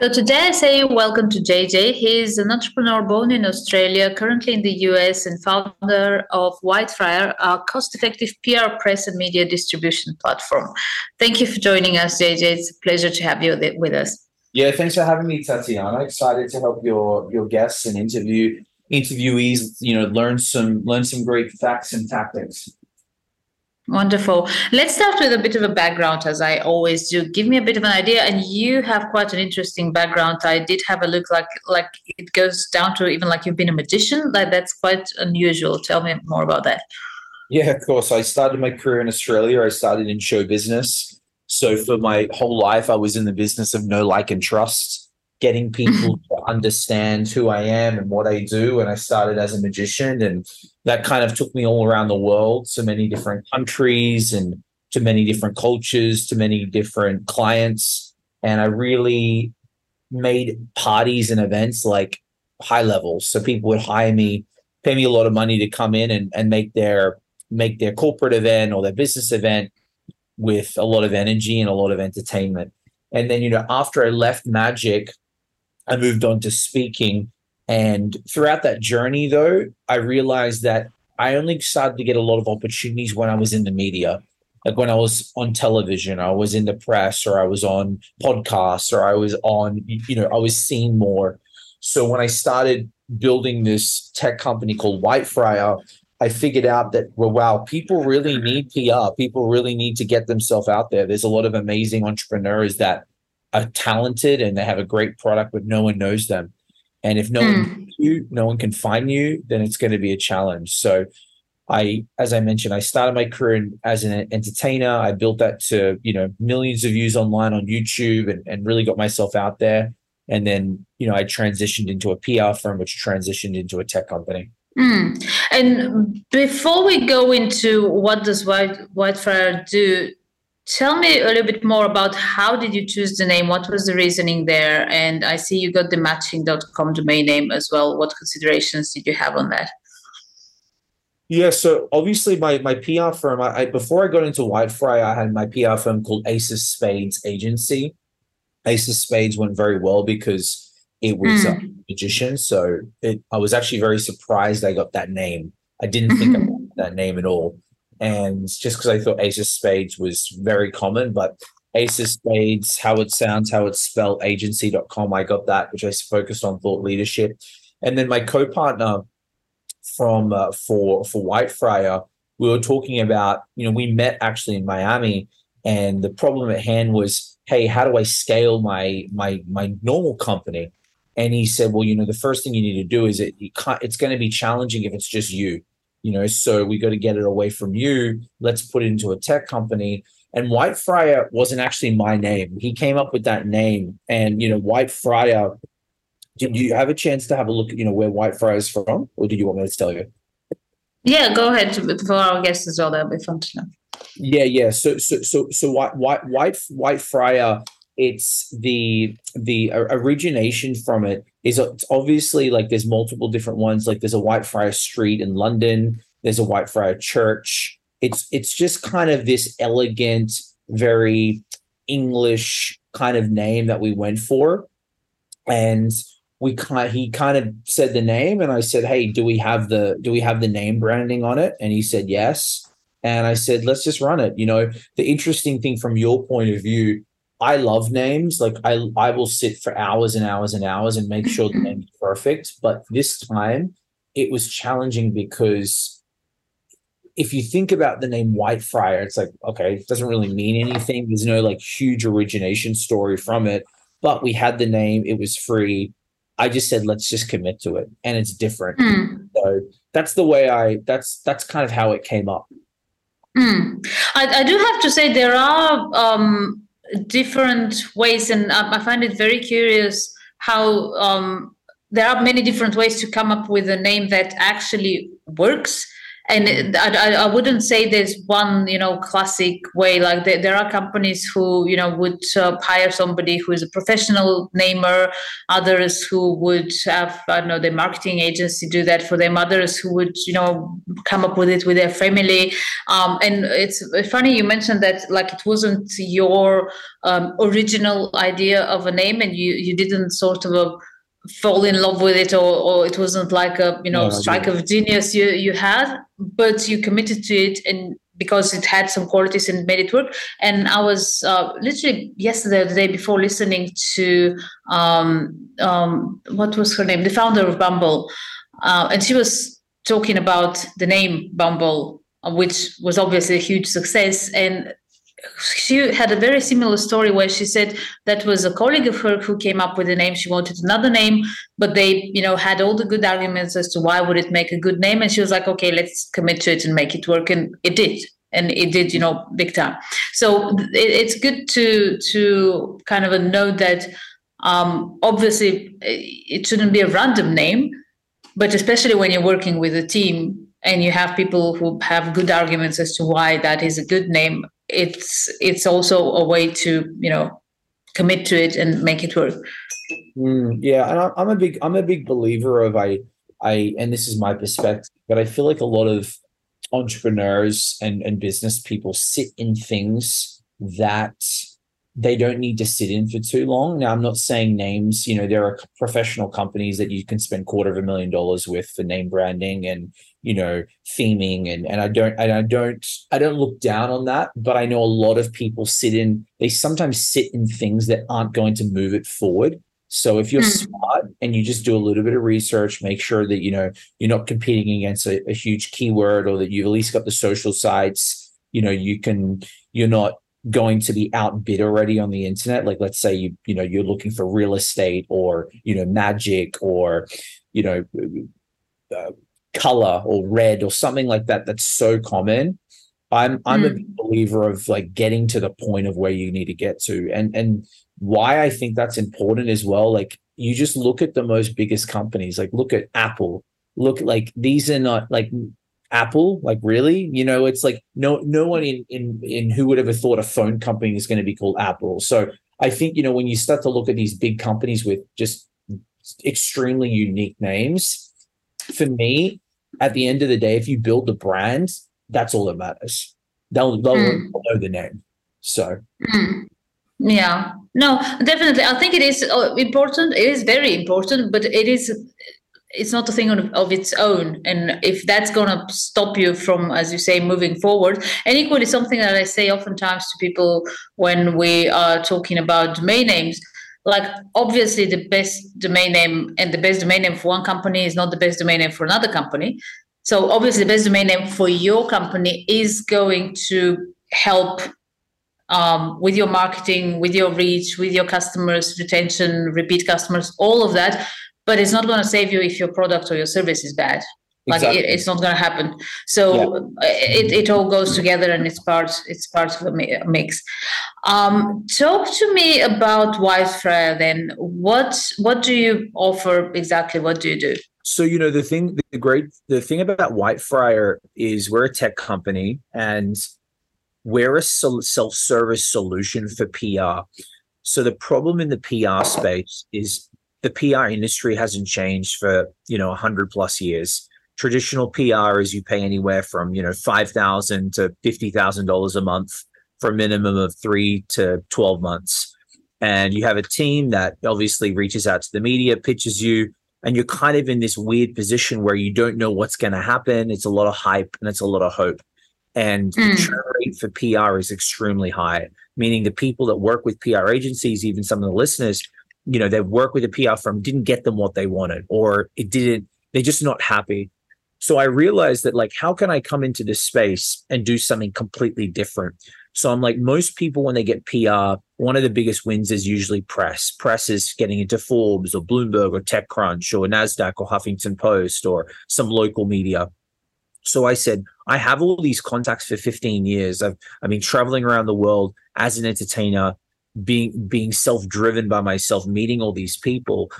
So today I say welcome to JJ. He's an entrepreneur born in Australia, currently in the US, and founder of Whitefriar, a cost-effective PR press and media distribution platform. Thank you for joining us, JJ. It's a pleasure to have you with us. Yeah, thanks for having me, Tatiana. Excited to help your your guests and interview interviewees, you know, learn some learn some great facts and tactics. Wonderful. Let's start with a bit of a background, as I always do. Give me a bit of an idea, and you have quite an interesting background. I did have a look, like like it goes down to even like you've been a magician. Like that's quite unusual. Tell me more about that. Yeah, of course. I started my career in Australia. I started in show business. So for my whole life, I was in the business of know like, and trust getting people to understand who I am and what I do. And I started as a magician, and that kind of took me all around the world to many different countries and to many different cultures, to many different clients. And I really made parties and events like high levels. So people would hire me, pay me a lot of money to come in and, and make their make their corporate event or their business event with a lot of energy and a lot of entertainment. And then, you know, after I left Magic, I moved on to speaking. And throughout that journey, though, I realized that I only started to get a lot of opportunities when I was in the media. Like when I was on television, I was in the press, or I was on podcasts, or I was on, you know, I was seen more. So when I started building this tech company called Whitefriar, I figured out that well, wow, people really need PR. People really need to get themselves out there. There's a lot of amazing entrepreneurs that are talented and they have a great product, but no one knows them. And if no mm. one hmm. you, no one can find you, then it's going to be a challenge. So I, as I mentioned, I started my career as an entertainer. I built that to, you know, millions of views online on YouTube and, and really got myself out there. And then, you know, I transitioned into a PR firm, which transitioned into a tech company. Mm. And before we go into what does White Whitefriar do, Tell me a little bit more about how did you choose the name? What was the reasoning there? And I see you got the matching.com domain name as well. What considerations did you have on that? Yeah, so obviously my my PR firm, I, I before I got into Whitefriar, I had my PR firm called Aces Spades Agency. Aces Spades went very well because it was mm. a magician. So it, I was actually very surprised I got that name. I didn't think I got that name at all and just because I thought Ace of Spades was very common, but Ace of Spades, how it sounds, how it's spelled, agency.com, I got that, which I focused on thought leadership. And then my co-partner from uh, for for Whitefriar, we were talking about, you know, we met actually in Miami, and the problem at hand was, hey, how do I scale my my my normal company? And he said, well, you know, the first thing you need to do is it, it's going to be challenging if it's just you you know so we got to get it away from you. Let's put it into a tech company. And whitefriar wasn't actually my name. He came up with that name. And you know whitefriar did you have a chance to have a look at you know where whitefriar is from? Or did you want me to tell you? Yeah go ahead. For our guests as well that'll be fun to know. Yeah yeah. So so so so white white white whitefriar it's the the origination from it is it's obviously like there's multiple different ones. Like there's a whitefriar street in london. There's a whitefriar church. It's it's just kind of this elegant very english kind of name that we went for. And we kind he kind of said the name and i said hey do we have the do we have the name branding on it? And he said yes. And i said let's just run it. You know the interesting thing from your point of view I love names. Like I I will sit for hours and hours and hours and make sure the name's perfect. But this time it was challenging because if you think about the name Whitefriar, it's like, okay, it doesn't really mean anything. There's no like huge origination story from it. But we had the name, it was free. I just said, let's just commit to it. And it's different. Mm. So that's the way I that's that's kind of how it came up. Mm. I, I do have to say there are um different ways, and I find it very curious how um, there are many different ways to come up with a name that actually works and I, I wouldn't say there's one you know classic way. Like there, there are companies who you know would uh, hire somebody who is a professional namer. Others who would have i don't know the marketing agency do that for them. Others who would you know come up with it with their family. Um, and it's funny you mentioned that like it wasn't your um, original idea of a name and you you didn't sort of a, fall in love with it or, or it wasn't like a you know no, strike of genius you you had but you committed to it and because it had some qualities and made it work. And i was uh, literally yesterday or the day before listening to um, um, what was her name? The founder of bumble. Uh, and she was talking about the name bumble which was obviously a huge success. And she had a very similar story where she said that was a colleague of her who came up with a name. She wanted another name but they you know had all the good arguments as to why would it make a good name. And she was like okay let's commit to it and make it work. And it did. And it did you know big time. So it, it's good to to kind of note that um, obviously it shouldn't be a random name but especially when you're working with a team and you have people who have good arguments as to why that is a good name. It's it's also a way to you know commit to it and make it work. Mm, yeah and i'm a big i'm a big believer of i i and this is my perspective but i feel like a lot of entrepreneurs and and business people sit in things that they don't need to sit in for too long. Now, I'm not saying names. You know, there are professional companies that you can spend quarter of a million dollars with for name branding and you know theming, and and I don't and I don't I don't look down on that. But I know a lot of people sit in. They sometimes sit in things that aren't going to move it forward. So if you're mm. smart and you just do a little bit of research, make sure that you know you're not competing against a, a huge keyword, or that you've at least got the social sites. You know, you can you're not going to be outbid already on the internet like let's say you you know you're looking for real estate or you know magic or you know uh, color or red or something like that that's so common i'm i'm mm. a hmm. believer of like getting to the point of where you need to get to and and why i think that's important as well like you just look at the most biggest companies like look at apple look like these are not like Apple, like really, you know, it's like no no one in in in who would ever thought a phone company is going to be called Apple. So I think you know when you start to look at these big companies with just extremely unique names, for me, at the end of the day, if you build the brand, that's all that matters. They'll they'll mm. know the name. So. Mm. Yeah, no, definitely. I think it is uh, important. It is very important, but it is it's not a thing of, of its own. And if that's going to stop you from as you say moving forward and equally something that i say oftentimes to people when we are talking about domain names like obviously the best domain name and the best domain name for one company is not the best domain name for another company. So obviously the best domain name for your company is going to help um, with your marketing, with your reach, with your customers, retention, repeat customers, all of that but it's not going to save you if your product or your service is bad. Like exactly. it, it's not going to happen. So yeah. it, it all goes together and it's part it's part of a mix. Um, talk to me about whitefriar then. What what do you offer exactly? What do you do? So you know the thing the great the thing about whitefriar is we're a tech company and we're a self-service solution for pr so the problem in the pr space is the PR industry hasn't changed for, you know, 100 plus years. Traditional PR is you pay anywhere from, you know, 5000 to $50,000 a month for a minimum of 3 to 12 months. And you have a team that obviously reaches out to the media, pitches you, and you're kind of in this weird position where you don't know what's going to happen. It's a lot of hype and it's a lot of hope. And mm. the hmm. churn rate for PR is extremely high, meaning the people that work with PR agencies, even some of the listeners, you know, they work with a PR firm, didn't get them what they wanted, or it didn't, they're just not happy. So I realized that, like, how can I come into this space and do something completely different? So I'm like, most people, when they get PR, one of the biggest wins is usually press. Press is getting into Forbes or Bloomberg or TechCrunch or NASDAQ or Huffington Post or some local media. So I said, I have all these contacts for 15 years. I've, I've been traveling around the world as an entertainer, being being self-driven by myself meeting all these people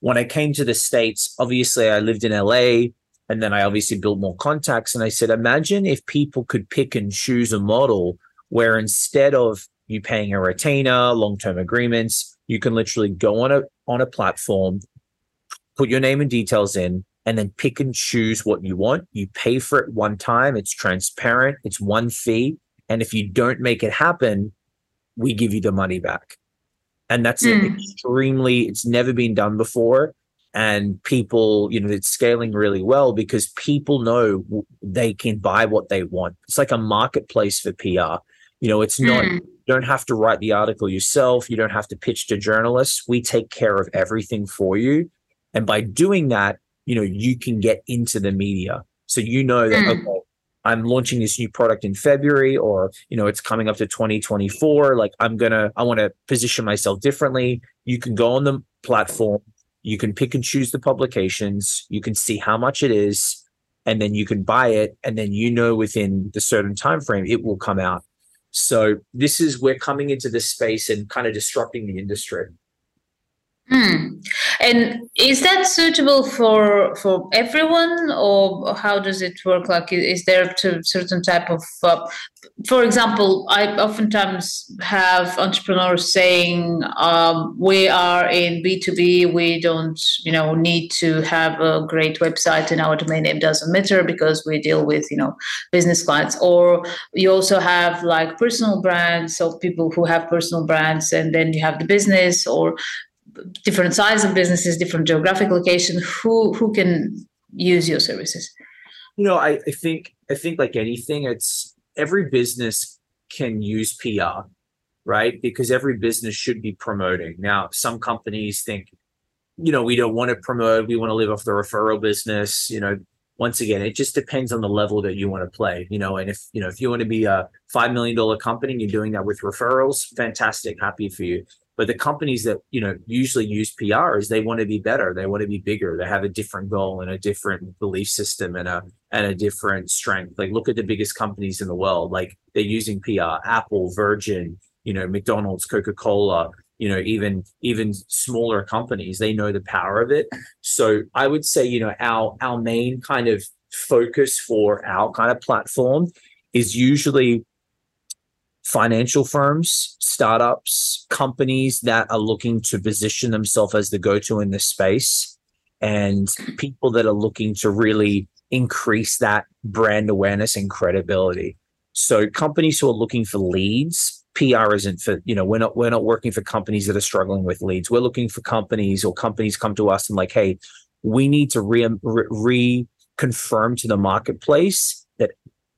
when i came to the states obviously i lived in la And then I obviously built more contacts. And I said, imagine if people could pick and choose a model where instead of you paying a retainer, long-term agreements, you can literally go on a on a platform, put your name and details in, and then pick and choose what you want. You pay for it one time. It's transparent. It's one fee. And if you don't make it happen, we give you the money back. And that's mm. extremely, it's never been done before. And people, you know, it's scaling really well because people know they can buy what they want. It's like a marketplace for PR. You know, it's not, mm. you don't have to write the article yourself. You don't have to pitch to journalists. We take care of everything for you. And by doing that, you know, you can get into the media. So you know that, mm. okay, I'm launching this new product in February or, you know, it's coming up to 2024. Like I'm going to, I want to position myself differently. You can go on the platform. You can pick and choose the publications. You can see how much it is and then you can buy it. And then you know within the certain time frame, it will come out. So this is, we're coming into this space and kind of disrupting the industry. Hmm. And is that suitable for for everyone, or how does it work? Like, is there a certain type of, uh, for example, I oftentimes have entrepreneurs saying, um, "We are in B two B. We don't, you know, need to have a great website, and our domain name doesn't matter because we deal with, you know, business clients." Or you also have like personal brands of people who have personal brands, and then you have the business or different size of businesses, different geographic location, who who can use your services? You know, I, I think I think like anything, it's every business can use PR, right? Because every business should be promoting. Now, some companies think, you know, we don't want to promote, we want to live off the referral business, you know. Once again, it just depends on the level that you want to play, you know. And if you know if you want to be a five million dollar company and you're doing that with referrals, fantastic, happy for you. But the companies that you know usually use PR is they want to be better, they want to be bigger, they have a different goal and a different belief system and a and a different strength. Like look at the biggest companies in the world, like they're using PR, Apple, Virgin, you know, McDonald's, Coca Cola, you know even even smaller companies they know the power of it so i would say you know our our main kind of focus for our kind of platform is usually financial firms, startups, companies that are looking to position themselves as the go to in this space, and people that are looking to really increase that brand awareness and credibility. So companies who are looking for leads, PR isn't for, you know, we're not we're not working for companies that are struggling with leads. We're looking for companies or companies come to us and like, hey, we need to re, re reconfirm to the marketplace that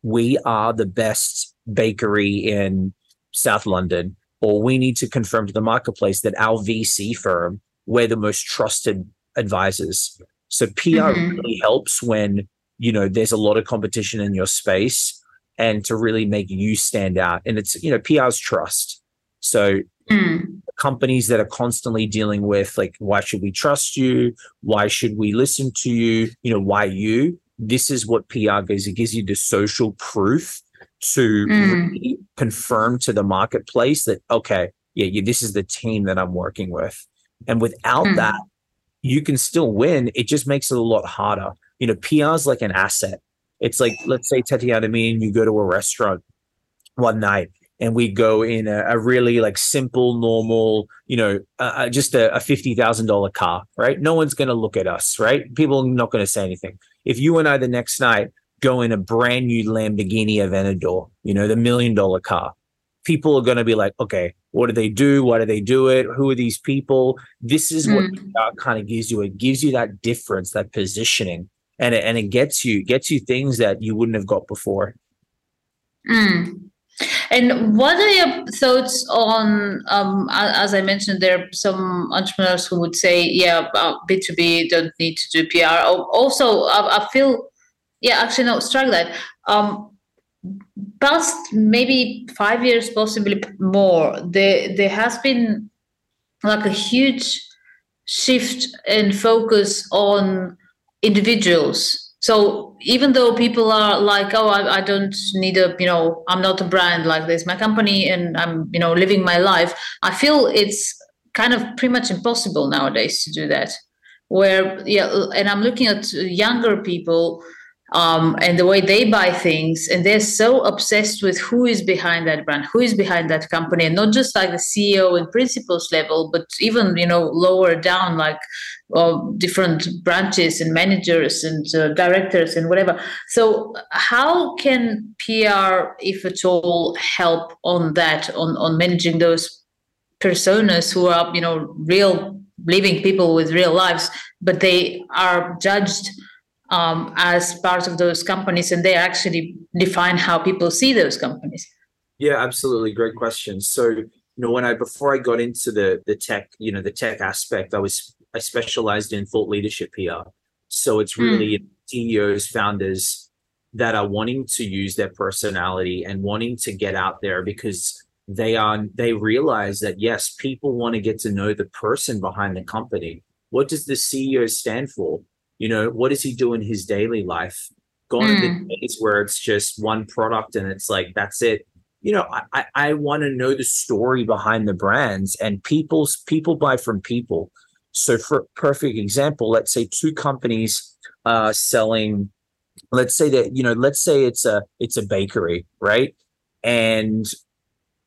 we are the best bakery in South London, or we need to confirm to the marketplace that our VC firm, we're the most trusted advisors. So PR mm-hmm. really helps when, you know, there's a lot of competition in your space and to really make you stand out. And it's, you know, PR's trust. So mm. companies that are constantly dealing with like, why should we trust you? Why should we listen to you? You know, why you? This is what PR gives. It gives you the social proof to mm. really confirm to the marketplace that okay yeah, yeah, this is the team that i'm working with. And without mm. that you can still win. It just makes it a lot harder. You know pr is like an asset. It's like let's say tatiana me and you go to a restaurant one night and we go in a, a really like simple normal you know uh, just a, a $50000 car right? No one's going to look at us right? People are not going to say anything. If you and i the next night go in a brand new Lamborghini Aventador, you know, the million dollar car. People are going to be like, okay, what do they do? Why do they do it? Who are these people? This is what mm. kind of gives you. It gives you that difference, that positioning, and it, and it gets you gets you things that you wouldn't have got before. Mm. And what are your thoughts on, um, as I mentioned, there are some entrepreneurs who would say, yeah, B2B don't need to do PR. Also, I, I feel yeah actually no strike that. Um past maybe five years possibly more there there has been like a huge shift in focus on individuals. So even though people are like oh I, I don't need a you know i'm not a brand like this my company and i'm you know living my life i feel it's kind of pretty much impossible nowadays to do that. Where yeah and i'm looking at younger people um, and the way they buy things and they're so obsessed with who is behind that brand who is behind that company and not just like the ceo and principals level but even you know lower down like different branches and managers and uh, directors and whatever. So how can pr if at all help on that on on managing those personas who are you know real living people with real lives but they are judged um, as part of those companies and they actually define how people see those companies. Yeah absolutely. Great question. So you know when i before i got into the the tech you know the tech aspect i was i specialized in thought leadership pr so it's really mm. ceos founders that are wanting to use their personality and wanting to get out there because they are they realize that yes people want to get to know the person behind the company. What does the ceo stand for you know, what does he do in his daily life? Gone mm. are the hmm. days where it's just one product and it's like that's it. You know, I I want to know the story behind the brands and people's people buy from people. So for perfect example, let's say two companies uh selling let's say that you know let's say it's a it's a bakery right and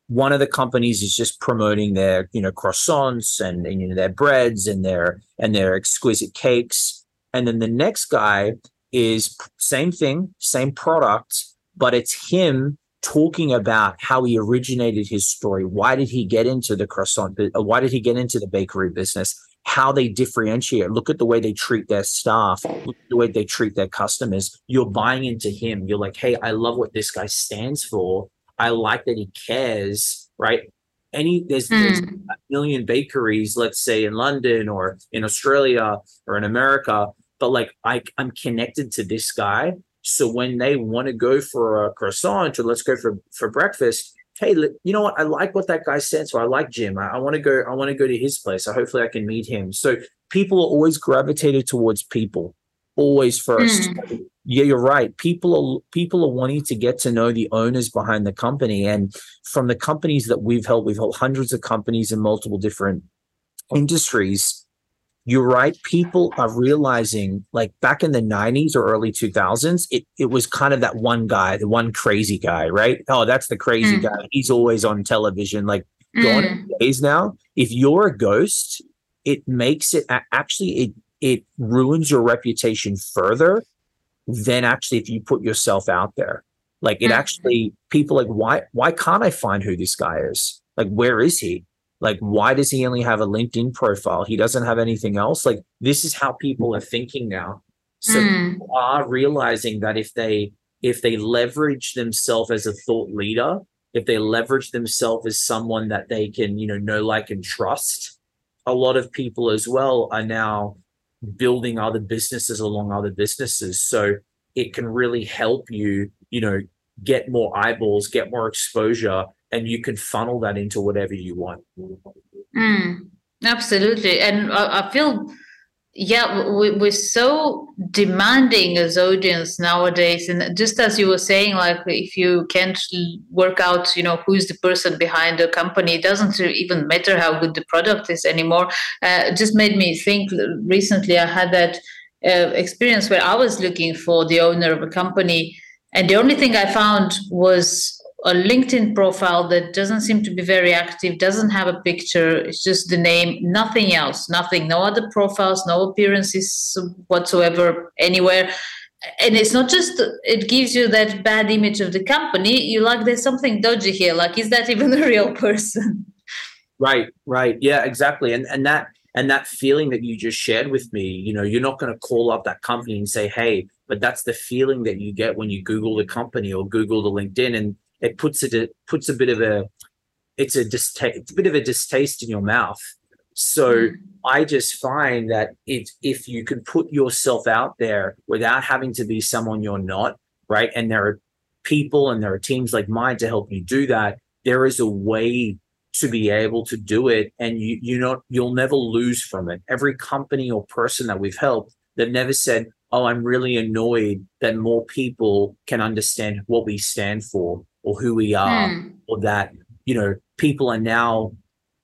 one of the companies is just promoting their you know croissants and, and you know their breads and their and their exquisite cakes and then the next guy is same thing, same product, but it's him talking about how he originated his story. Why did he get into the croissant? Uh, why did he get into the bakery business? How they differentiate. Look at the way they treat their staff. Look at the way they treat their customers. You're buying into him. You're like, hey, I love what this guy stands for. I like that he cares, right? Any there's, mm. there's hmm. a million bakeries, let's say in London or in Australia or in America, but like I, I'm connected to this guy. So when they want to go for a croissant or let's go for for breakfast, hey, you know what? I like what that guy said. So I like Jim. I, I want to go. I want to go to his place. So hopefully I can meet him. So people are always gravitated towards people, always first. Mm. Yeah, you're right. People are people are wanting to get to know the owners behind the company, and from the companies that we've helped, we've helped hundreds of companies in multiple different industries you're right. People are realizing, like back in the 90s or early 2000s, it, it was kind of that one guy, the one crazy guy, right? Oh, that's the crazy mm. guy. He's always on television. Like, mm. gone days now. If you're a ghost, it makes it actually, it, it ruins your reputation further than actually if you put yourself out there. Like, it mm. actually, people like, why, why can't I find who this guy is? Like, where is he? Like, why does he only have a LinkedIn profile? He doesn't have anything else. Like, this is how people are thinking now. So mm. people are realizing that if they if they leverage themselves as a thought leader, if they leverage themselves as someone that they can, you know, know, like, and trust, a lot of people as well are now building other businesses along other businesses. So it can really help you, you know, get more eyeballs, get more exposure, and you can funnel that into whatever you want. Mm, absolutely. And I, I feel, yeah, we, we're so demanding as audience nowadays. And just as you were saying, like if you can't work out, you know, who's the person behind the company, it doesn't even matter how good the product is anymore. Uh, just made me think recently I had that uh, experience where I was looking for the owner of a company. And the only thing I found was a LinkedIn profile that doesn't seem to be very active, doesn't have a picture, it's just the name, nothing else, nothing, no other profiles, no appearances whatsoever anywhere. And it's not just it gives you that bad image of the company. You like there's something dodgy here. Like, is that even a real person? Right, right. Yeah, exactly. And and that and that feeling that you just shared with me, you know, you're not going to call up that company and say, hey, but that's the feeling that you get when you Google the company or Google the LinkedIn. And it puts it, it puts a bit of a it's a distaste it's a bit of a distaste in your mouth. So mm. i just find that it if you can put yourself out there without having to be someone you're not right and there are people and there are teams like mine to help you do that there is a way to be able to do it and you you know you'll never lose from it. Every company or person that we've helped they've never said oh i'm really annoyed that more people can understand what we stand for or who we are mm. or that you know people are now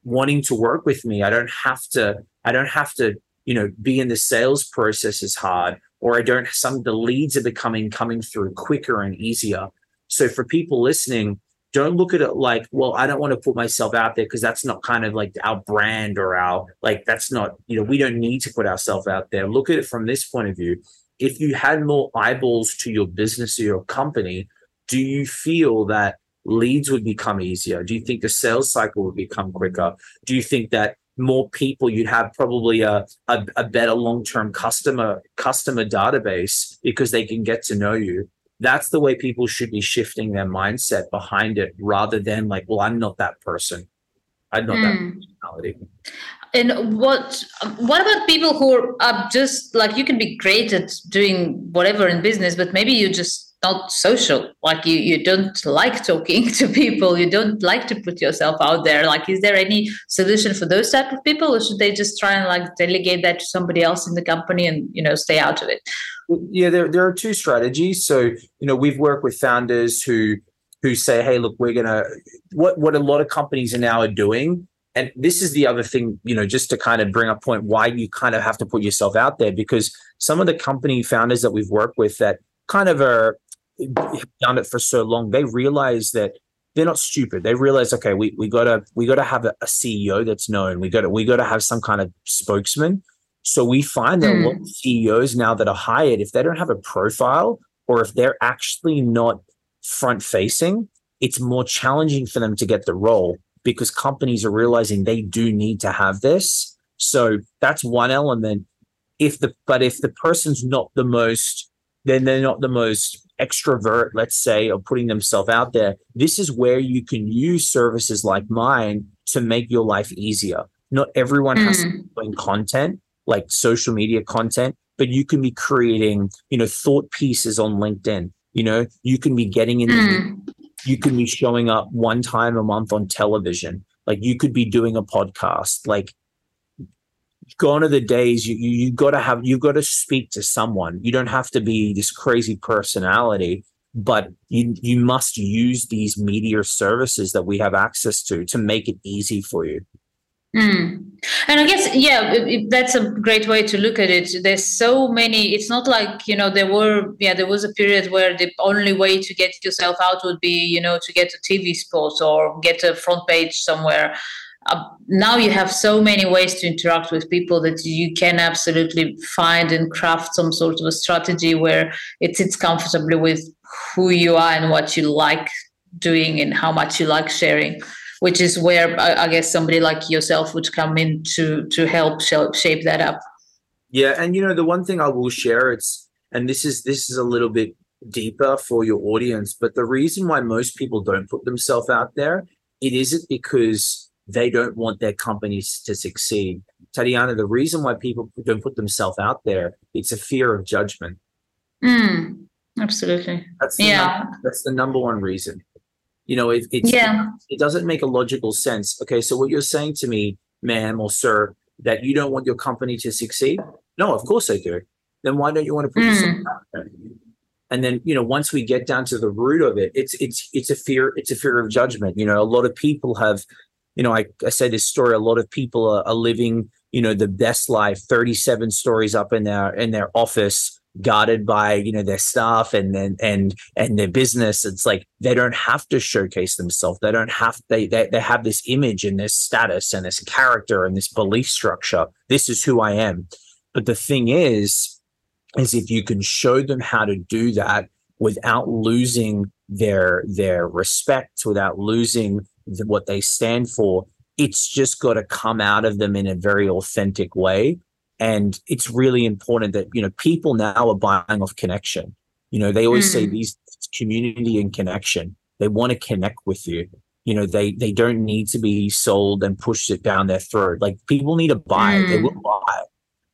wanting to work with me i don't have to i don't have to you know, be in the sales process is hard, or I don't, some of the leads are becoming coming through quicker and easier. So for people listening, don't look at it like, well, I don't want to put myself out there because that's not kind of like our brand or our, like, that's not, you know, we don't need to put ourselves out there. Look at it from this point of view. If you had more eyeballs to your business or your company, do you feel that leads would become easier? Do you think the sales cycle would become quicker? Do you think that more people you'd have probably a, a, a better long-term customer customer database because they can get to know you that's the way people should be shifting their mindset behind it rather than like well i'm not that person i'm not mm. that hmm. personality and what what about people who are just like you can be great at doing whatever in business but maybe you just not social. Like you you don't like talking to people. You don't like to put yourself out there. Like is there any solution for those type of people or should they just try and like delegate that to somebody else in the company and you know stay out of it? Yeah there, there are two strategies. So you know we've worked with founders who who say hey look we're gonna what what a lot of companies are now are doing and this is the other thing you know just to kind of bring up point why you kind of have to put yourself out there because some of the company founders that we've worked with that kind of are done it for so long, they realize that they're not stupid. They realize, okay, we, we gotta we gotta have a, a CEO that's known. We gotta we gotta have some kind of spokesman. So we find that mm. a lot of CEOs now that are hired, if they don't have a profile or if they're actually not front facing, it's more challenging for them to get the role because companies are realizing they do need to have this. So that's one element. If the but if the person's not the most, then they're not the most extrovert, let's say, or putting themselves out there, this is where you can use services like mine to make your life easier. Not everyone mm. has to be doing content, like social media content, but you can be creating, you know, thought pieces on LinkedIn. You know, you can be getting in, mm. you can be showing up one time a month on television. Like you could be doing a podcast. Like gone are the days you you, you got to have you got to speak to someone. You don't have to be this crazy personality, but you you must use these media services that we have access to to make it easy for you. Mm. And I guess, yeah, it, it, that's a great way to look at it. There's so many. It's not like you know there were, yeah, there was a period where the only way to get yourself out would be, you know, to get a TV spot or get a front page somewhere uh, now you have so many ways to interact with people that you can absolutely find and craft some sort of a strategy where it sits comfortably with who you are and what you like doing and how much you like sharing which is where I, guess somebody like yourself would come in to to help shape that up. Yeah and you know the one thing i will share it's and this is this is a little bit deeper for your audience but the reason why most people don't put themselves out there it isn't because they don't want their companies to succeed. Tatiana, the reason why people don't put themselves out there, it's a fear of judgment. Mm, absolutely. That's yeah. Number, that's the number one reason. You know, it, it's yeah. it doesn't make a logical sense. Okay, so what you're saying to me, ma'am or sir, that you don't want your company to succeed? No, of course I do. Then why don't you want to put mm. yourself out there? and then you know once we get down to the root of it it's it's it's a fear it's a fear of judgment you know a lot of people have you know, I, I said this story, a lot of people are, are living, you know, the best life, 37 stories up in their in their office, guarded by you know their staff and and and and their business. It's like they don't have to showcase themselves. They don't have they, they they have this image and this status and this character and this belief structure. This is who i am. But the thing is is if you can show them how to do that without losing their their respect without losing what they stand for. It's just got to come out of them in a very authentic way. And it's really important that, you know, people now are buying off connection. You know, they always mm. say these community and connection. They want to connect with you. You know, they they don't need to be sold and pushed it down their throat. Like people need to buy, mm. they will buy.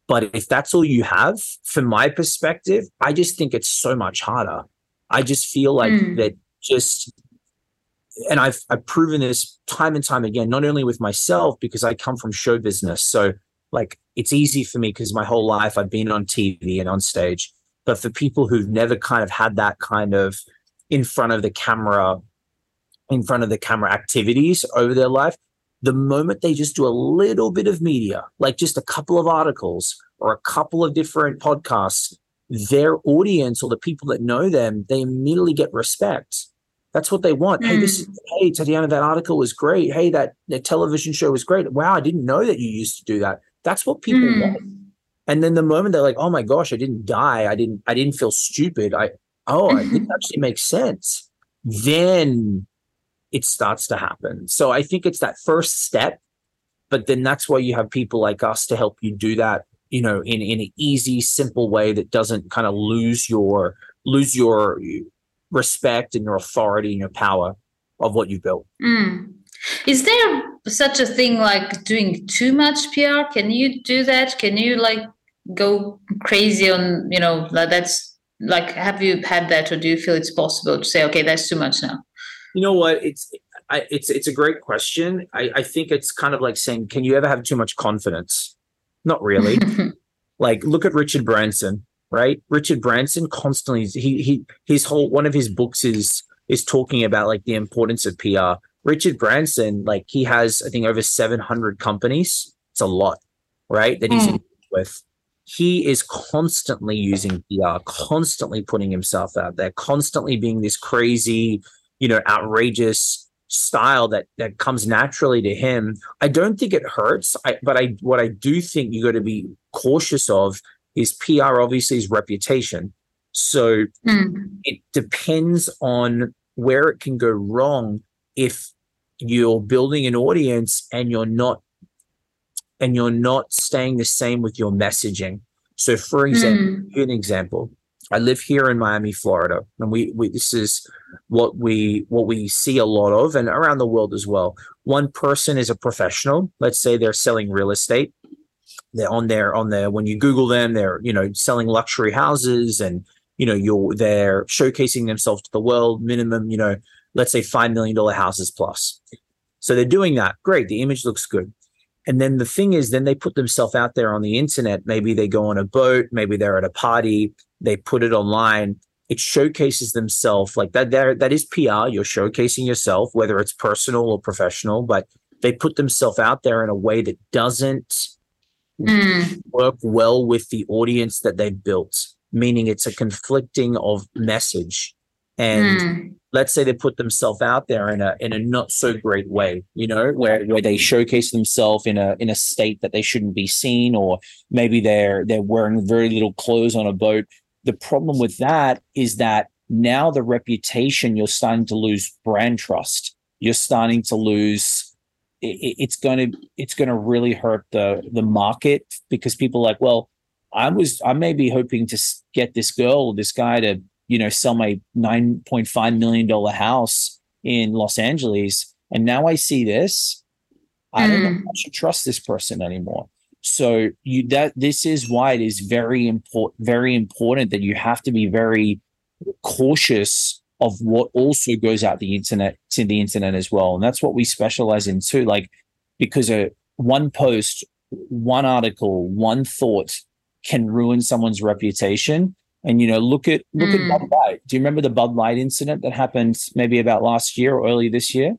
But if that's all you have, from my perspective, I just think it's so much harder. I just feel like mm. that just and I've I've proven this time and time again, not only with myself because I come from show business, so like it's easy for me because my whole life I've been on TV and on stage. But for people who've never kind of had that kind of in front of the camera, in front of the camera activities over their life, the moment they just do a little bit of media, like just a couple of articles or a couple of different podcasts, their audience or the people that know them, they immediately get respect. That's what they want. Mm. Hey, this is, hey, Tatiana, that article was great. Hey, that, that television show was great. Wow, I didn't know that you used to do that. That's what people mm. want. And then the moment they're like, oh my gosh, I didn't die. I didn't, I didn't feel stupid. I oh, it actually makes sense. Then it starts to happen. So I think it's that first step, but then that's why you have people like us to help you do that, you know, in, in an easy, simple way that doesn't kind of lose your lose your respect and your authority and your power of what you built. Mm. Is there such a thing like doing too much PR? Can you do that? Can you like go crazy on, you know, like that's like have you had that or do you feel it's possible to say, okay, that's too much now? You know what? It's I, it's it's a great question. I, I think it's kind of like saying, can you ever have too much confidence? Not really. like look at Richard Branson, right? Richard Branson constantly he he his whole one of his books is is talking about like the importance of PR. Richard Branson, like he has, I think, over 700 companies. It's a lot, right? That he's mm. with. He is constantly using PR, constantly putting himself out there, constantly being this crazy, you know, outrageous style that that comes naturally to him. I don't think it hurts. I, but I what I do think you got to be cautious of is PR obviously is reputation. So mm. it depends on where it can go wrong if you're building an audience and you're not and you're not staying the same with your messaging. So for example, mm. an example. I live here in Miami, Florida, and we, we this is what we what we see a lot of, and around the world as well. One person is a professional. Let's say they're selling real estate. They're on their on their when you Google them, they're you know selling luxury houses, and you know you're they're showcasing themselves to the world. Minimum, you know, let's say five million dollar houses plus. So they're doing that. Great, the image looks good. And then the thing is, then they put themselves out there on the internet. Maybe they go on a boat, maybe they're at a party, they put it online it showcases themselves like that there that is pr you're showcasing yourself whether it's personal or professional but they put themselves out there in a way that doesn't mm. work well with the audience that they've built meaning it's a conflicting of message and mm. let's say they put themselves out there in a in a not so great way you know where where they showcase themselves in a in a state that they shouldn't be seen or maybe they're they're wearing very little clothes on a boat the problem with that is that now the reputation, you're starting to lose brand trust. You're starting to lose. It, it's going to it's going to really hurt the the market because people are like, well, I was I may be hoping to get this girl, this guy to you know sell my nine point five million dollar house in Los Angeles, and now I see this. I don't know hmm. if I should trust this person anymore. So you that this is why it is very important, very important that you have to be very cautious of what also goes out the internet to the internet as well. And that's what we specialize in too. Like because a one post, one article, one thought can ruin someone's reputation. And you know, look at look mm. at Bud Light. Do you remember the Bud Light incident that happened maybe about last year or early this year?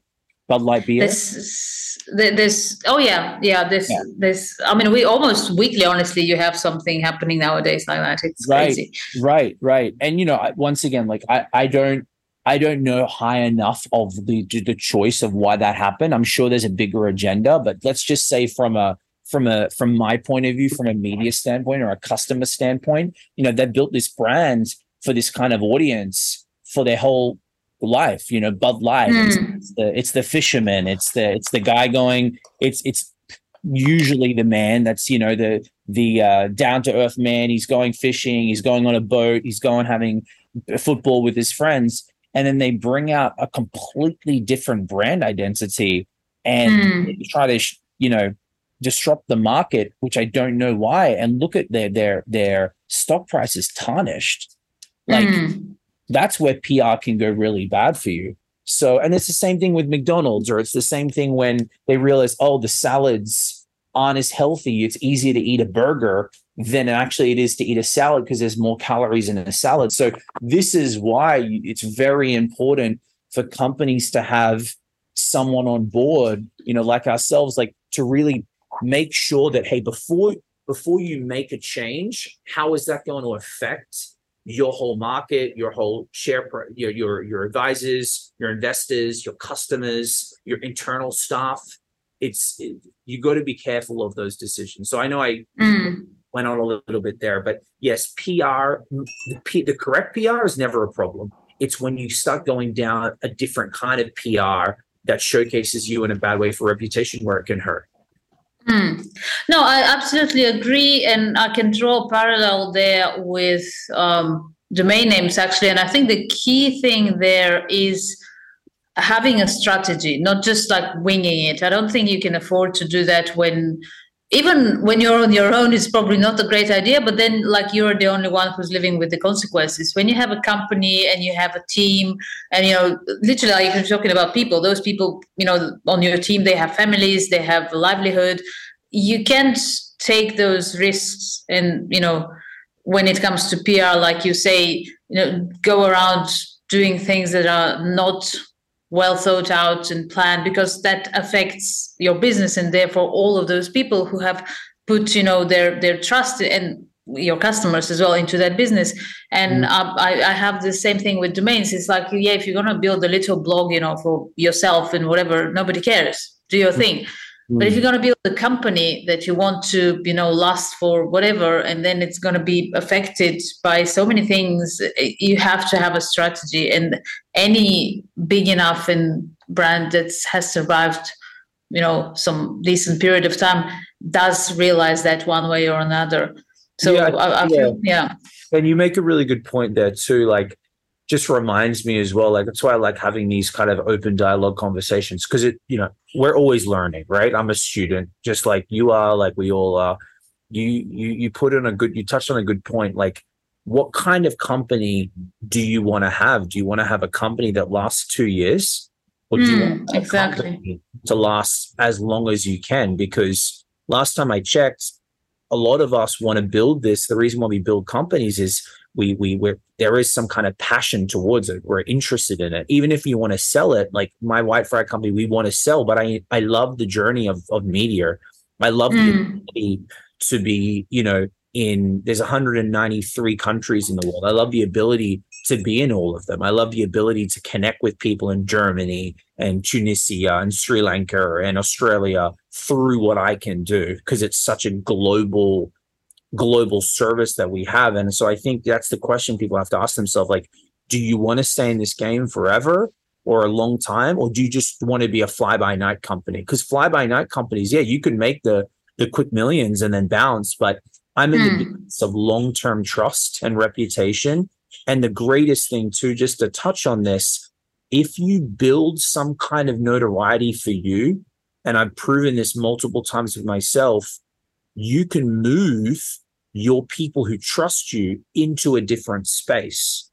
Bud Light beer. This, this, oh yeah, yeah. This, yeah. this. I mean, we almost weekly. Honestly, you have something happening nowadays like that. It's right, crazy. Right, right. And you know, once again, like I, I don't, I don't know high enough of the the choice of why that happened. I'm sure there's a bigger agenda, but let's just say from a from a from my point of view, from a media standpoint or a customer standpoint, you know, they built this brand for this kind of audience for their whole life. You know, Bud Light. Mm. It's, hmm. it's, the it's the fisherman. It's the it's the guy going. It's it's usually the man that's you know the the uh, down to earth man. He's going fishing. He's going on a boat. He's going having football with his friends. And then they bring out a completely different brand identity and mm. try to you know disrupt the market, which I don't know why. And look at their their their stock price is tarnished. Like mm that's where PR can go really bad for you. So, and it's the same thing with McDonald's, or it's the same thing when they realize, oh, the salads aren't as healthy. It's easier to eat a burger than actually it is to eat a salad because there's more calories in a salad. So, this is why it's very important for companies to have someone on board, you know, like ourselves, like to really make sure that hey, before before you make a change, how is that going to affect your whole market, your whole share, your your your advisors, your investors, your customers, your internal staff? It's it, you got to be careful of those decisions. So I know I mm. went on a little bit there, but yes, PR, the, P, the correct PR is never a problem. It's when you start going down a different kind of PR that showcases you in a bad way for reputation where it can hurt. Mm. No, I absolutely agree, and I can draw a parallel there with um, domain names actually. And I think the key thing there is having a strategy, not just like winging it. I don't think you can afford to do that when even when you're on your own it's probably not a great idea but then like you're the only one who's living with the consequences. When you have a company and you have a team and you know literally like you're talking about people those people you know on your team they have families they have a livelihood. You can't take those risks and you know when it comes to pr like you say you know go around doing things that are not well thought out and planned because that affects your business and therefore all of those people who have put you know their their trust and your customers as well into that business and mm. uh, I, I have the same thing with domains it's like yeah if you're going to build a little blog you know for yourself and whatever nobody cares do your mm. thing Mm. But if you're going to build a company that you want to, you know, last for whatever, and then it's going to be affected by so many things, you have to have a strategy. And any big enough and brand that has survived, you know, some decent period of time does realize that one way or another. So yeah, I, I yeah. Yeah. And you make a really good point there too. Like just reminds me as well like that's why i like having these kind of open dialogue conversations because it you know we're always learning right? I'm a student just like you are like we all are. You you you put in a good you touched on a good point like what kind of company do you want to have? Do you want to have a company that lasts two years or do mm, you hmm, want exactly. to last as long as you can? Because last time i checked a lot of us want to build this the reason why we build companies is we we we there is some kind of passion towards it. We're interested in it. Even if you want to sell it, like my Whitefriar company, we want to sell, but I I love the journey of of Meteor. I love mm. the ability to be, you know, in there's 193 countries in the world. I love the ability to be in all of them. I love the ability to connect with people in Germany and Tunisia and Sri Lanka and Australia through what I can do because it's such a global global service that we have. And so I think that's the question people have to ask themselves like, do you want to stay in this game forever or a long time? Or do you just want to be a fly by night company? Because fly by night companies, yeah, you can make the the quick millions and then bounce, but I'm in hmm. the business of long term trust and reputation. And the greatest thing, too, just to touch on this, if you build some kind of notoriety for you, and I've proven this multiple times with myself, you can move your people who trust you into a different space.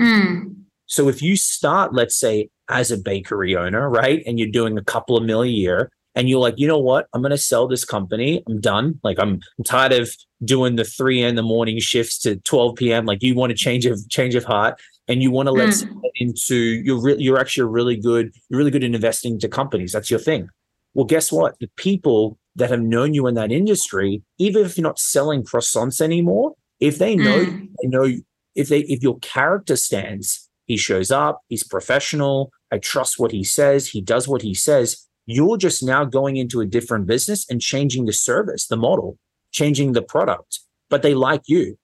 Mm. So if you start, let's say, as a bakery owner, right, and you're doing a couple of mil a year, and you're like, you know what, I'm going to sell this company. I'm done. Like I'm, I'm tired of doing the three in the morning shifts to 12 p.m. Like you want to change of change of heart, and you want to let mm. into you're re- you're actually really good. You're really good in investing into companies. That's your thing. Well, guess what? The people that have known you in that industry, even if you're not selling croissants anymore, if they know, mm. they know if they if your character stands, he shows up, he's professional, I trust what he says, he does what he says. You're just now going into a different business and changing the service, the model, changing the product, but they like you.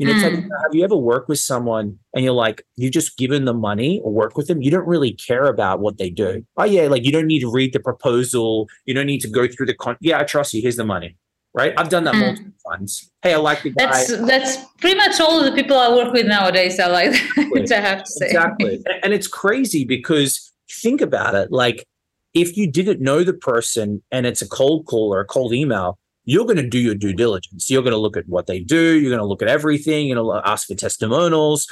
You know, mm. like, have you ever worked with someone and you're like, you just given them money or work with them? You don't really care about what they do. Oh, yeah, like you don't need to read the proposal. You don't need to go through the con. Yeah, I trust you. Here's the money. Right. I've done that mm. multiple times. Hey, I like the guy. That's that's pretty much all of the people I work with nowadays. I like that, I have to say. Exactly. and it's crazy because think about it. Like if you didn't know the person and it's a cold call or a cold email, you're going to do your due diligence. You're going to look at what they do. You're going to look at everything. You're going to ask for testimonials.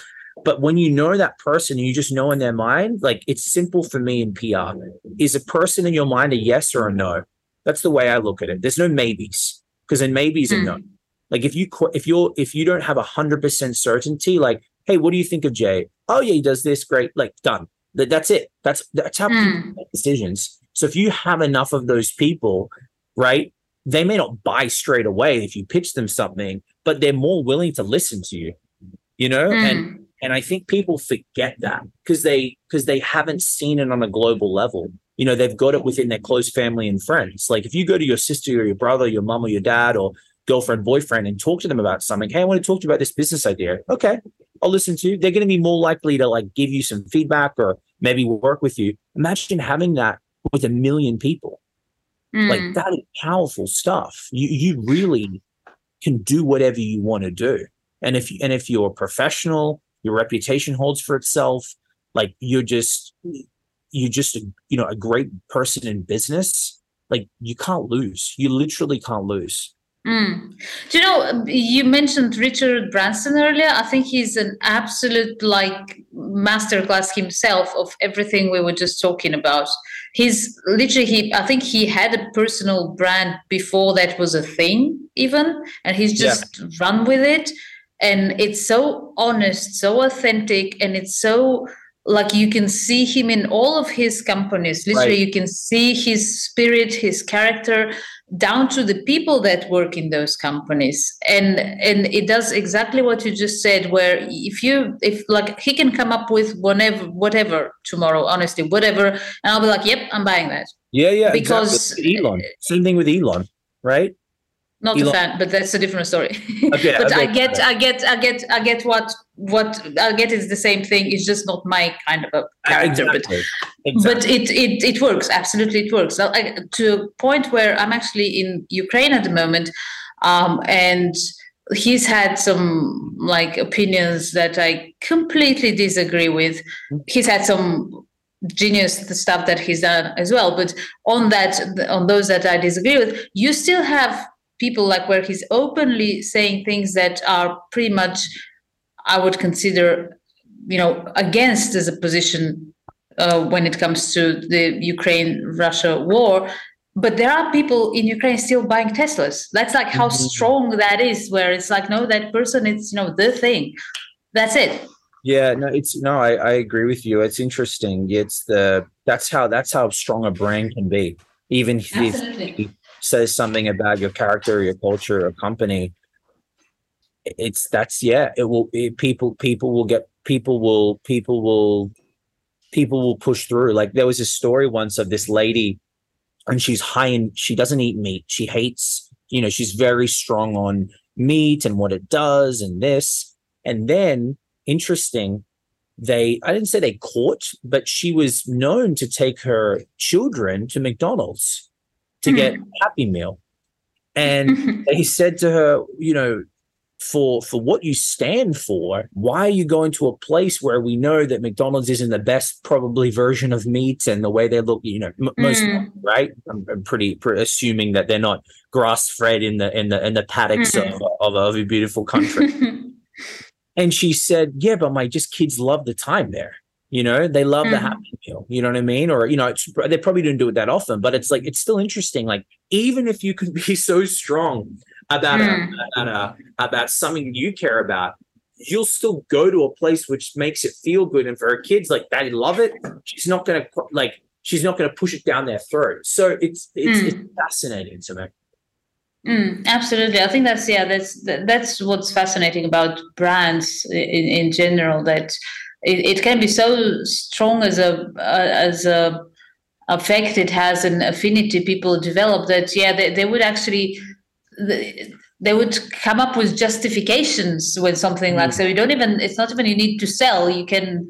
But when you know that person and you just know in their mind, like it's simple for me in PR. Is a person in your mind a yes or a no? That's the way I look at it. There's no maybes because in maybes mm. a no. Hmm. Like if you if you're if you don't have a hundred percent certainty, like hey, what do you think of Jay? Oh yeah, he does this great. Like done. That that's it. That's that's how Mm. people make decisions. So if you have enough of those people, right, they may not buy straight away if you pitch them something, but they're more willing to listen to you. You know, and Mm. and I think people forget that because they because they haven't seen it on a global level. You know, they've got it within their close family and friends. Like if you go to your sister or your brother, your mom or your dad or girlfriend, boyfriend, and talk to them about something. Hey, I want to talk to you about this business idea. Okay, I'll listen to you. They're going to be more likely to like give you some feedback or maybe work with you. Imagine having that with a million people. Mm. Like that is powerful stuff. You you really can do whatever you want to do. And if and if you're a professional, your reputation holds for itself. Like you're just you're just a, you know a great person in business. Like you can't lose. You literally can't lose. Mm. Do you know, you mentioned Richard Branson earlier. I think he's an absolute like masterclass himself of everything we were just talking about. He's literally, he, I think he had a personal brand before that was a thing, even, and he's Yeah. just run with it. And it's so honest, so authentic, and it's so like you can see him in all of his companies. Literally, Right. you can see his spirit, his character, down to the people that work in those companies and and it does exactly what you just said where if you if like he can come up with whatever whatever tomorrow honestly whatever and i'll be like yep i'm buying that Yeah, yeah. Because- exactly. Elon. Same thing with Elon, right? Not Elon- a fan but that's a different story. Okay, but i get i get i get i get what what i get is the same thing it's just not my kind of a character but Exactly. but it, it it works absolutely it works. I, to a point where i'm actually in ukraine at the moment um, and he's had some like opinions that i completely disagree with. He's had some genius stuff that he's done as well but on that on those that i disagree with you still have people like where he's openly saying things that are pretty much i would consider you know against as a position uh, when it comes to the Ukraine Russia war. But there are people in Ukraine still buying Teslas. That's like how Mhm. strong that is, where it's like, no, that person, it's, you know, the thing. That's it. Yeah, no, it's no, I, I agree with you. It's interesting. It's the that's how that's how strong a brand can be. Even if Absolutely. Says something about your character, your culture, or company, it's that's yeah. It will it, people people will get people will people will people will push through. Like there was a story once of this lady, and she's high in she doesn't eat meat. She hates you know she's very strong on meat and what it does and this and then interesting they i didn't say they caught but she was known to take her children to mcdonald's to get Hmm. happy meal and they said to her you know for for what you stand for why are you going to a place where we know that mcdonald's isn't the best probably version of meat and the way they look you know m- most Mm. right I'm, I'm pretty, pretty assuming that they're not grass fed in the in the in the paddocks Mm. of, of, of a beautiful country and she said, Yeah, but my just kids love the time there. You know, they love the Mhm. happy meal. You know what I mean? Or, you know, it's, they probably don't do it that often, but it's like, it's still interesting. Like, even if you can be so strong about, Mm. a, about, a, about something you care about, you'll still go to a place which makes it feel good. And for her kids, like, they love it. She's not going to, like, she's not going to push it down their throat. So it's, it's, it's fascinating to me. Mm, absolutely, I think that's yeah, that's that's what's fascinating about brands in, in general. That it, it can be so strong as a uh, as a effect it has an affinity people develop that yeah they, they would actually they, would come up with justifications when something like so you don't even it's not even you need to sell you can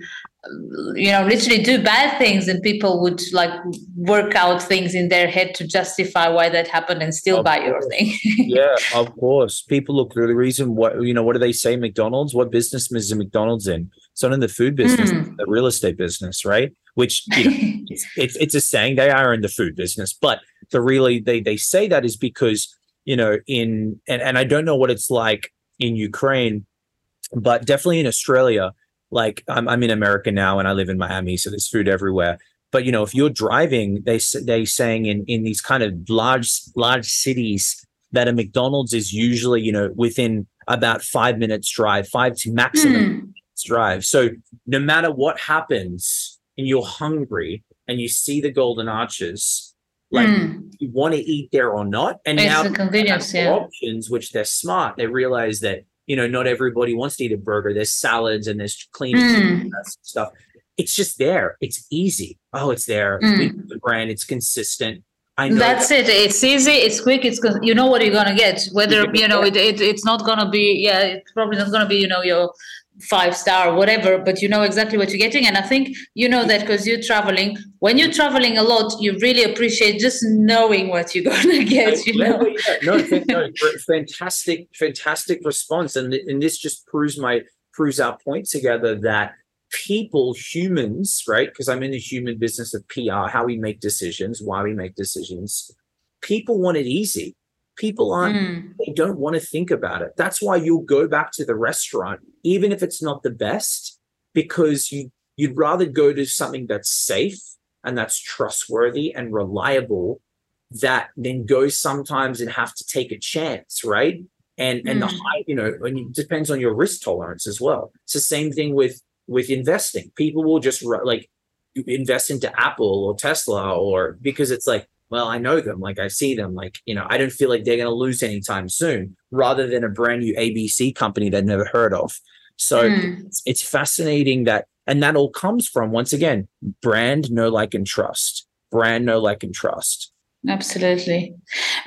you know literally do bad things and people would like work out things in their head to justify why that happened and still Of buy your thing yeah, of course. People look through the reason what you know, what do they say? McDonald's? What business is McDonald's in? It's not in the food business, Mm. the real estate business, right? Which you know, it's, it's it's a saying they are in the food business, but the really they they say that is because you know in and and I don't know what it's like in Ukraine, but definitely in Australia. Like I'm I'm in America now and I live in Miami, so there's food everywhere. But you know, if you're driving, they they saying in in these kind of large large cities that a McDonald's is usually you know within about five minutes drive, five to maximum Hmm. Drive. So no matter what happens, and you're hungry and you see the golden arches, like mm. you want to eat there or not. And it's now the convenience, yeah. options, which they're smart. They realize that you know not everybody wants to eat a burger. There's salads and there's clean mm. stuff. It's just there. It's easy. Oh, it's there. Mm. The brand. It's consistent. I know That's that. it. It's easy. It's quick. It's you know what you're gonna get. Whether you know it, it, it's not gonna be. Yeah, it's probably not gonna be. You know your five star whatever but you know exactly what you're getting. And i think you know that because you're traveling. When you're traveling a lot you really appreciate just knowing what you're going to get you know? no, no, fantastic fantastic response. And, and this just proves my proves our point together that people humans right because i'm in the human business of pr how we make decisions why we make decisions people want it easy people aren't mm. they don't want to think about it that's why you'll go back to the restaurant even if it's not the best because you you'd rather go to something that's safe and that's trustworthy and reliable that then go sometimes and have to take a chance right and and mm. the high you know and it depends on your risk tolerance as well it's the same thing with with investing people will just like invest into apple or tesla or because it's like well, I know them, like I see them, like, you know, I don't feel like they're going to lose anytime soon, rather than a brand new ABC company they've never heard of. So mm. it's, it's fascinating that, and that all comes from, once again, brand, know, like, and trust. Brand, know, like, and trust. Absolutely.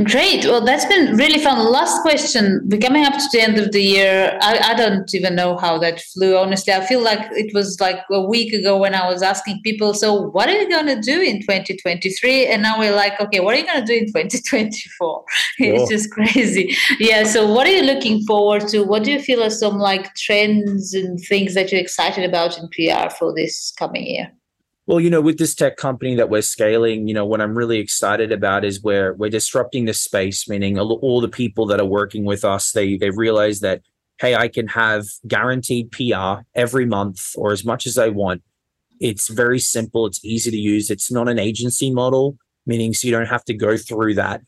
Great. Well, that's been really fun. Last question. We're coming up to the end of the year. I, I don't even know how that flew. Honestly, I feel like it was like a week ago when I was asking people, so what are you going to do in 2023? And now we're like, okay, what are you going to do in 2024? It's just crazy. Yeah. So, what are you looking forward to? What do you feel are some like trends and things that you're excited about in PR for this coming year? Well, you know, with this tech company that we're scaling, you know, what I'm really excited about is where we're disrupting the space, meaning all the people that are working with us, they they realize that, hey, I can have guaranteed PR every month or as much as I want. It's very simple. It's easy to use. It's not an agency model, meaning so you don't have to go through that.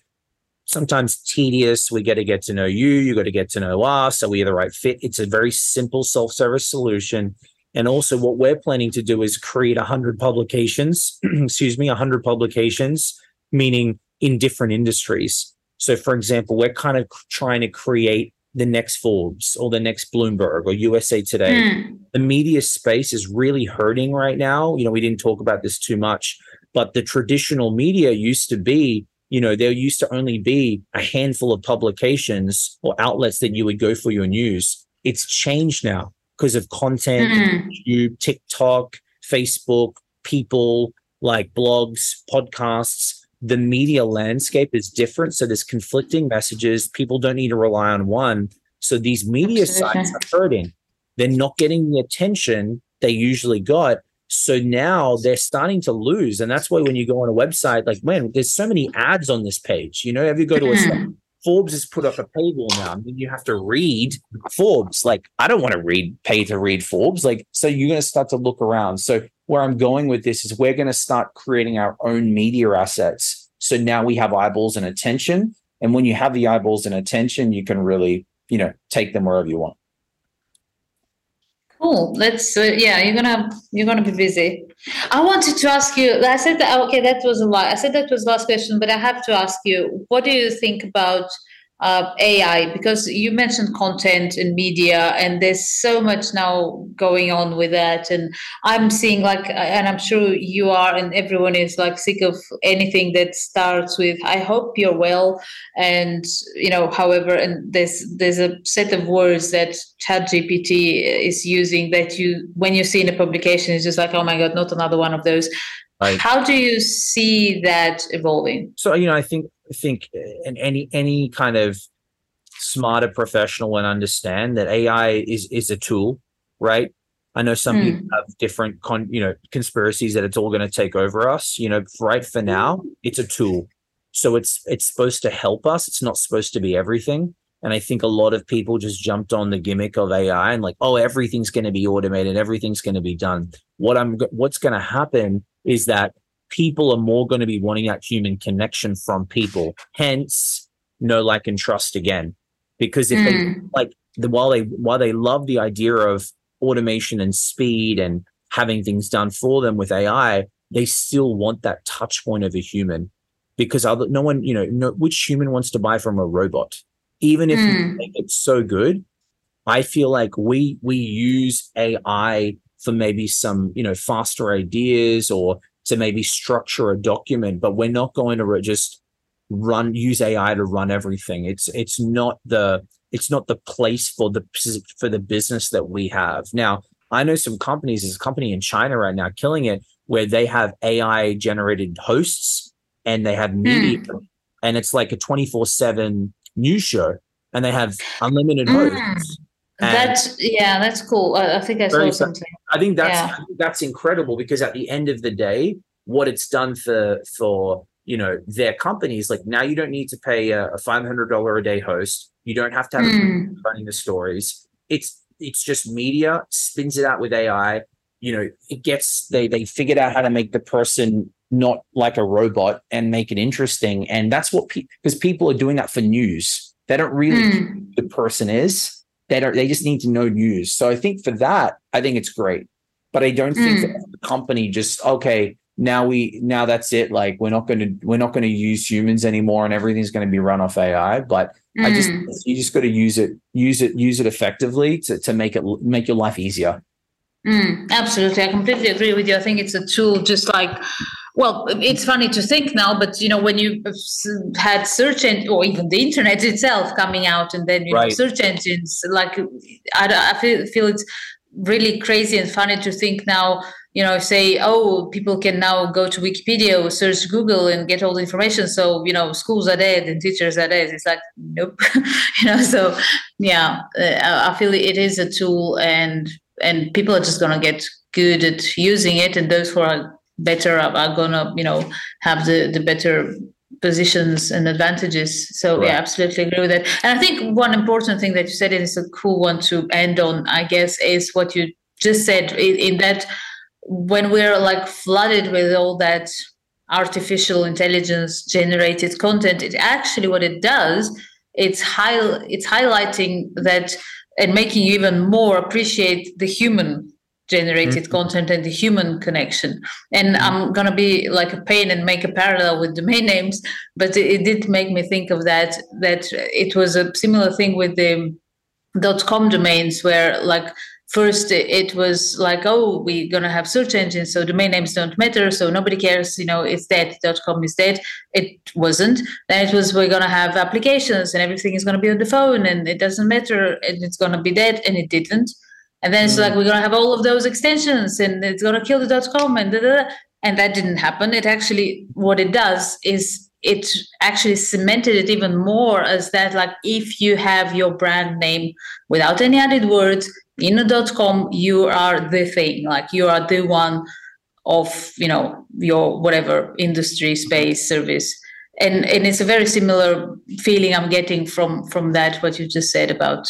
Sometimes tedious. We get to get to know you. You got to get to know us. Are we the right fit? It's a very simple self-service solution and also, what we're planning to do is create 100 publications, excuse me, 100 publications, meaning in different industries. So, for example, we're kind of trying to create the next Forbes or the next Bloomberg or USA Today. Mm. The media space is really hurting right now. You know, we didn't talk about this too much, but the traditional media used to be, you know, there used to only be a handful of publications or outlets that you would go for your news. It's changed now because of content, mm. YouTube, TikTok, Facebook, people like blogs, podcasts. The media landscape is different. So there's conflicting messages. People don't need to rely on one. So these media Absolutely. sites are hurting. They're not getting the attention they usually got. So now they're starting to lose. And that's why when you go on a website, like, man, there's so many ads on this page. You know, if you go to a mm. Forbes has put up a paywall now. I mean, you have to read Forbes. Like, I don't want to read, pay to read Forbes. Like, so you're going to start to look around. So, where I'm going with this is we're going to start creating our own media assets. So now we have eyeballs and attention. And when you have the eyeballs and attention, you can really, you know, take them wherever you want. Cool. Let's. Uh, yeah, you're gonna you're gonna be busy. I wanted to ask you. I said that. Okay, that was a lot. I said that was last question, but I have to ask you. What do you think about uh, AI because you mentioned content and media, and there's so much now going on with that. And I'm seeing like, and I'm sure you are, and everyone is like sick of anything that starts with "I hope you're well," and you know, however, and there's there's a set of words that ChatGPT is using that you when you see in a publication, it's just like, oh my god, not another one of those. Right. How do you see that evolving? So you know, I think I think in any any kind of smarter professional will understand that AI is is a tool, right? I know some mm. people have different con, you know, conspiracies that it's all going to take over us. You know, right for now, it's a tool. So it's it's supposed to help us. It's not supposed to be everything. And I think a lot of people just jumped on the gimmick of AI and like, oh, everything's going to be automated, everything's going to be done. What I'm what's going to happen is that people are more going to be wanting that human connection from people. Hence, no like, and trust again. Because if mm. they like the while they while they love the idea of automation and speed and having things done for them with AI, they still want that touch point of a human because other no one, you know, no, which human wants to buy from a robot? Even if mm. you make it so good, I feel like we we use AI for maybe some, you know, faster ideas or to maybe structure a document, but we're not going to just run use AI to run everything. It's it's not the it's not the place for the for the business that we have. Now, I know some companies, there's a company in China right now killing it where they have AI generated hosts and they have media mm. and it's like a 24/7 news show and they have unlimited mm. hosts. That's yeah, that's cool. I, I think I saw something. I think that's yeah. that's incredible because at the end of the day, what it's done for for you know their companies, like now you don't need to pay a, a five hundred dollar a day host. You don't have to have mm. running the stories. It's it's just media spins it out with AI. You know, it gets they they figured out how to make the person not like a robot and make it interesting, and that's what because pe- people are doing that for news. They don't really mm. the person is that are they just need to know news. So I think for that, I think it's great. But I don't think mm. the company just okay, now we now that's it. Like we're not gonna we're not gonna use humans anymore and everything's gonna be run off AI. But mm. I just hmm. you just gotta use it, use it, use it effectively to, to make it make your life easier. Mm, absolutely. I completely agree with you. I think it's a tool just like well it's funny to think now but you know when you had search engine or even the internet itself coming out and then you right. know search engines like i, I feel, feel it's really crazy and funny to think now you know say oh people can now go to wikipedia or search google and get all the information so you know schools are dead and teachers are dead it's like nope you know so yeah uh, i feel it is a tool and and people are just going to get good at using it and those who are better are, are gonna you know have the the better positions and advantages so right. yeah absolutely agree with that and i think one important thing that you said is a cool one to end on i guess is what you just said in, in that when we're like flooded with all that artificial intelligence generated content it actually what it does it's high it's highlighting that and making you even more appreciate the human generated mm-hmm. content and the human connection. And mm-hmm. I'm gonna be like a pain and make a parallel with domain names, but it, it, did make me think of that. That it was a similar thing with the dot .com domains, where like first it was like oh we're going to have search engines so domain names don't matter so nobody cares you know it's dead com is dead it wasn't then it was we're going to have applications and everything is going to be on the phone and it doesn't matter and it's going to be dead and it didn't and then it's like, mm. we're going to have all of those extensions and it's going to kill the dot com and da, da, da. And that didn't happen. It actually, what it does is it actually cemented it even more as that, like, if you have your brand name without any added words in a dot com, you are the thing. Like, you are the one of, you know, your whatever industry, space, service. And, and it's a very similar feeling I'm getting from from that what you just said about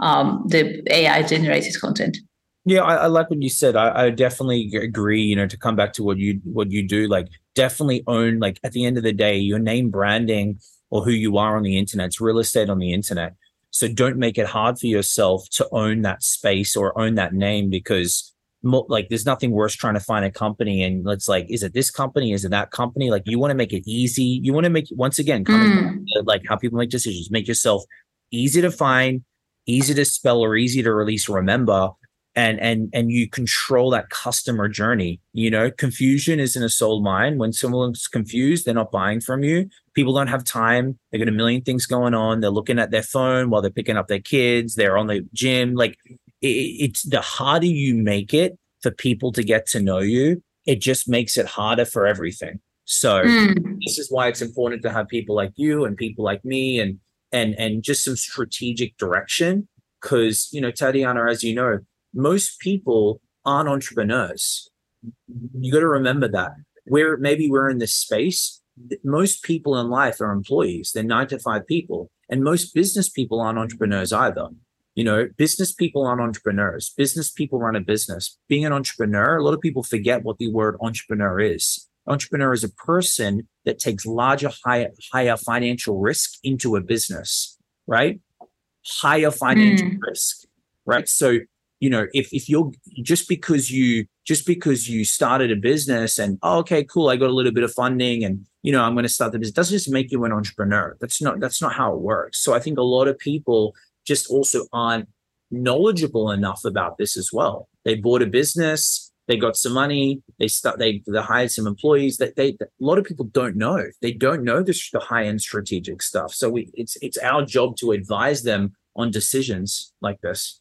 um, the AI generated content. Yeah, I, I, like what you said. I, I, definitely agree. You know, to come back to what you what you do, like definitely own. Like at the end of the day, your name branding or who you are on the internet, it's real estate on the internet. So don't make it hard for yourself to own that space or own that name because like there's nothing worse trying to find a company and it's like is it this company? Is it that company? Like you want to make it easy. You want to make once again mm. like how people make decisions. Make yourself easy to find easy to spell or easy to release remember and and and you control that customer journey. You know confusion is in a soul mind when someone's confused they're not buying from you. People don't have time. They got a million things going on. They're looking at their phone while they're picking up their kids. They're on the gym. Like it, it's the harder you make it for people to get to know you it just makes it harder for everything. So mm. this is why it's important to have people like you and people like me and and and just some strategic direction. Because you know tatiana as you know most people aren't entrepreneurs. You got to remember that. Where maybe we're in this space. Most people in life are employees. They're nine to five people. And most business people aren't entrepreneurs either. You know business people aren't entrepreneurs. Business people run a business. Being an entrepreneur a lot of people forget what the word entrepreneur is. Entrepreneur is a person that takes larger, higher, higher financial risk into a business, right? Higher financial mm. risk, right? So you know, if if you're just because you just because you started a business and oh, okay, cool, I got a little bit of funding and you know I'm going to start the business doesn't just make you an entrepreneur. That's not that's not how it works. So I think a lot of people just also aren't knowledgeable enough about this as well. They bought a business, they got some money, they start they they hired some employees. That they, they, a lot of people don't know. They don't know the, the high end strategic stuff. So we it's it's our job to advise them on decisions like this.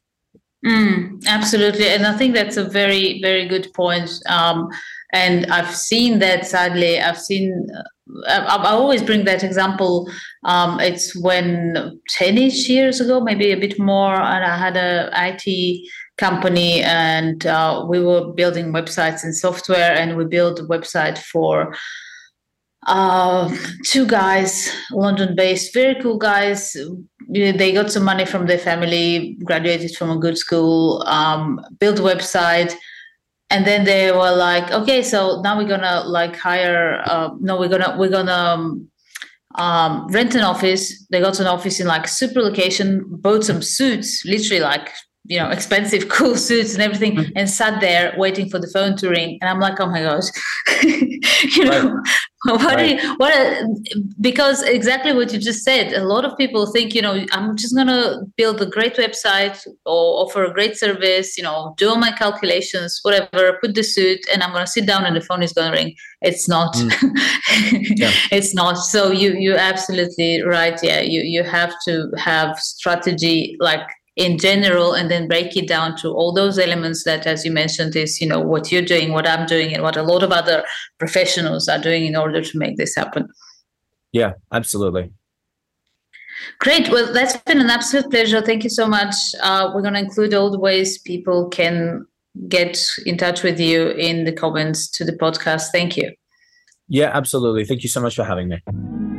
Mm, absolutely, and I think that's a very very good point. Um, and I've seen that sadly. I've seen. Uh, I, I, always bring that example. Um, it's when ten-ish years ago, maybe a bit more, and I had a IT company, and uh, we were building websites and software, and we built a website for uh, two guys, London-based, very cool guys. They got some money from their family, graduated from a good school, um, built a website, and then they were like, "Okay, so now we're gonna like hire. Uh, no, we're gonna we're gonna um, um, rent an office. They got an office in like super location, bought some suits, literally like you know expensive cool suits and everything mm-hmm. and sat there waiting for the phone to ring and i'm like oh my gosh you know right. what right. you, what a, because exactly what you just said a lot of people think you know i'm just going to build a great website or offer a great service you know do all my calculations whatever put the suit and i'm going to sit down and the phone is going to ring it's not mm. yeah. it's not so you you're absolutely right yeah you you have to have strategy like in general and then break it down to all those elements that as you mentioned is you know what you're doing what i'm doing and what a lot of other professionals are doing in order to make this happen. Yeah absolutely. Great. Well that's been an absolute pleasure. Thank you so much. Uh, we're going to include all the ways people can get in touch with you in the comments to the podcast. Thank you. Yeah absolutely. Thank you so much for having me